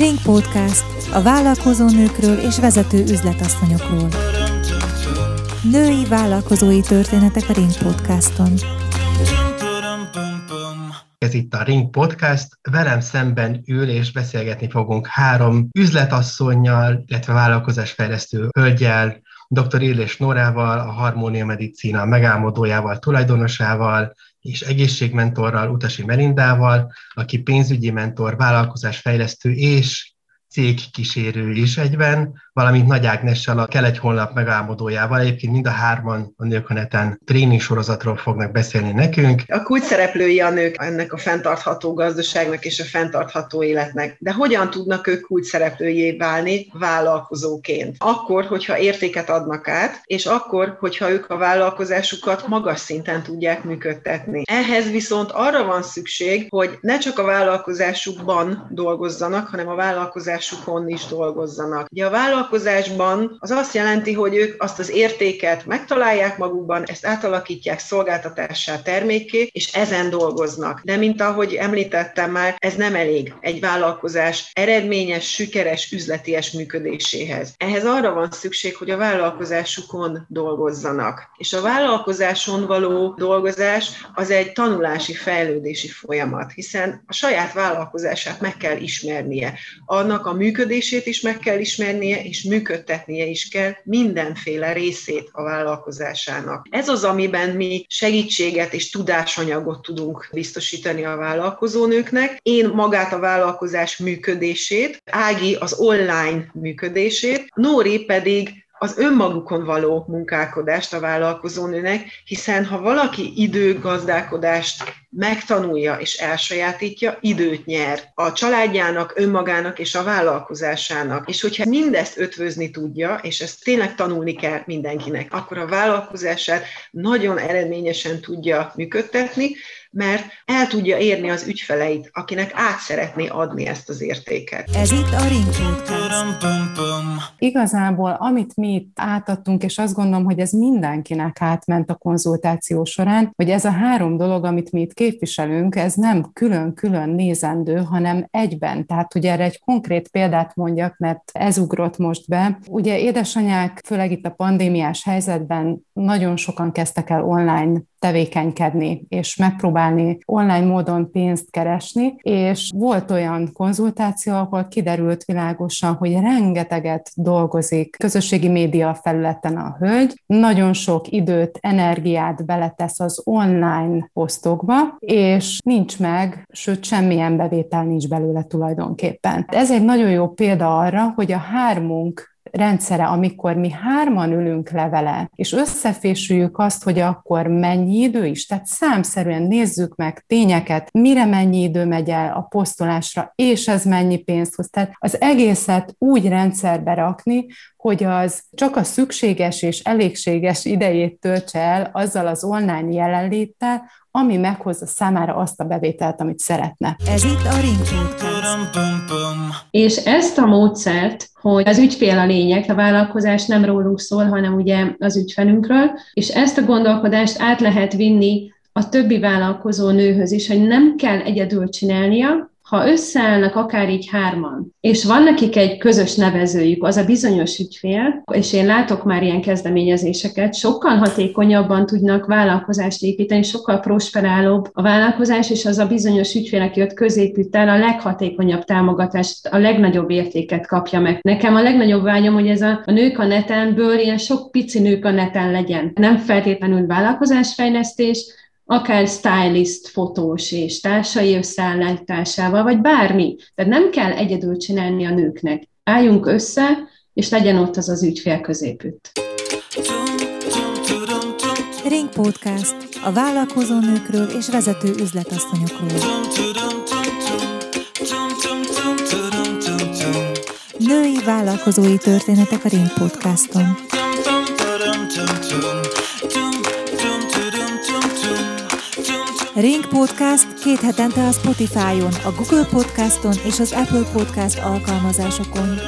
Ring Podcast a vállalkozó nőkről és vezető üzletasszonyokról. Női vállalkozói történetek a Ring Podcaston. Ez itt a Ring Podcast. Velem szemben ül és beszélgetni fogunk három üzletasszonynal, illetve vállalkozásfejlesztő hölgyel, dr. Illés Norával, a Harmónia Medicina megálmodójával, tulajdonosával, és egészségmentorral, Utasi Melindával, aki pénzügyi mentor, vállalkozásfejlesztő és cégkísérő is egyben, valamint Nagy Ágnessel, a Kell egy megálmodójával. Egyébként mind a hárman a nők a neten tréning sorozatról fognak beszélni nekünk. A kulcs szereplői a nők ennek a fenntartható gazdaságnak és a fenntartható életnek. De hogyan tudnak ők kulcs szereplőjé válni vállalkozóként? Akkor, hogyha értéket adnak át, és akkor, hogyha ők a vállalkozásukat magas szinten tudják működtetni. Ehhez viszont arra van szükség, hogy ne csak a vállalkozásukban dolgozzanak, hanem a vállalkozásukon is dolgozzanak. Ugye a vállalkozás vállalkozásban az azt jelenti, hogy ők azt az értéket megtalálják magukban, ezt átalakítják szolgáltatássá, termékké, és ezen dolgoznak. De mint ahogy említettem már, ez nem elég egy vállalkozás eredményes, sikeres, üzleties működéséhez. Ehhez arra van szükség, hogy a vállalkozásukon dolgozzanak. És a vállalkozáson való dolgozás az egy tanulási, fejlődési folyamat, hiszen a saját vállalkozását meg kell ismernie. Annak a működését is meg kell ismernie, és működtetnie is kell mindenféle részét a vállalkozásának. Ez az, amiben mi segítséget és tudásanyagot tudunk biztosítani a vállalkozónőknek. Én magát a vállalkozás működését, Ági az online működését, Nóri pedig az önmagukon való munkálkodást a vállalkozónőnek, hiszen ha valaki időgazdálkodást megtanulja és elsajátítja, időt nyer a családjának, önmagának és a vállalkozásának. És hogyha mindezt ötvözni tudja, és ezt tényleg tanulni kell mindenkinek, akkor a vállalkozását nagyon eredményesen tudja működtetni, mert el tudja érni az ügyfeleit, akinek át szeretné adni ezt az értéket. Ez itt a Ring Igazából, amit mi itt átadtunk, és azt gondolom, hogy ez mindenkinek átment a konzultáció során, hogy ez a három dolog, amit mi itt képviselünk, ez nem külön-külön nézendő, hanem egyben. Tehát ugye erre egy konkrét példát mondjak, mert ez ugrott most be. Ugye édesanyák, főleg itt a pandémiás helyzetben nagyon sokan kezdtek el online tevékenykedni, és megpróbálni online módon pénzt keresni, és volt olyan konzultáció, ahol kiderült világosan, hogy rengeteget dolgozik közösségi média felületen a hölgy, nagyon sok időt, energiát beletesz az online posztokba, és nincs meg, sőt semmilyen bevétel nincs belőle tulajdonképpen. Ez egy nagyon jó példa arra, hogy a hármunk rendszere, amikor mi hárman ülünk le vele, és összefésüljük azt, hogy akkor mennyi idő is, tehát számszerűen nézzük meg tényeket, mire mennyi idő megy el a posztolásra, és ez mennyi pénzt hoz. Tehát az egészet úgy rendszerbe rakni, hogy az csak a szükséges és elégséges idejét töltse el azzal az online jelenléttel, ami meghozza számára azt a bevételt, amit szeretne. Ez itt a Ring És ezt a módszert, hogy az ügyfél a lényeg, a vállalkozás nem rólunk szól, hanem ugye az ügyfelünkről, és ezt a gondolkodást át lehet vinni a többi vállalkozó nőhöz is, hogy nem kell egyedül csinálnia, ha összeállnak akár így hárman, és van nekik egy közös nevezőjük, az a bizonyos ügyfél, és én látok már ilyen kezdeményezéseket, sokkal hatékonyabban tudnak vállalkozást építeni, sokkal prosperálóbb a vállalkozás, és az a bizonyos ügyfél, aki ott középít el, a leghatékonyabb támogatást, a legnagyobb értéket kapja meg. Nekem a legnagyobb vágyom, hogy ez a, a nők a netenből ilyen sok pici nők a neten legyen. Nem feltétlenül vállalkozásfejlesztés, akár stylist, fotós és társai összeállításával, vagy bármi. Tehát nem kell egyedül csinálni a nőknek. Álljunk össze, és legyen ott az az ügyfél középütt. Ring Podcast a vállalkozó nőkről és vezető üzletasszonyokról. Női vállalkozói történetek a Ring Podcaston. Ring Podcast két hetente a Spotify-on, a Google Podcaston és az Apple Podcast alkalmazásokon.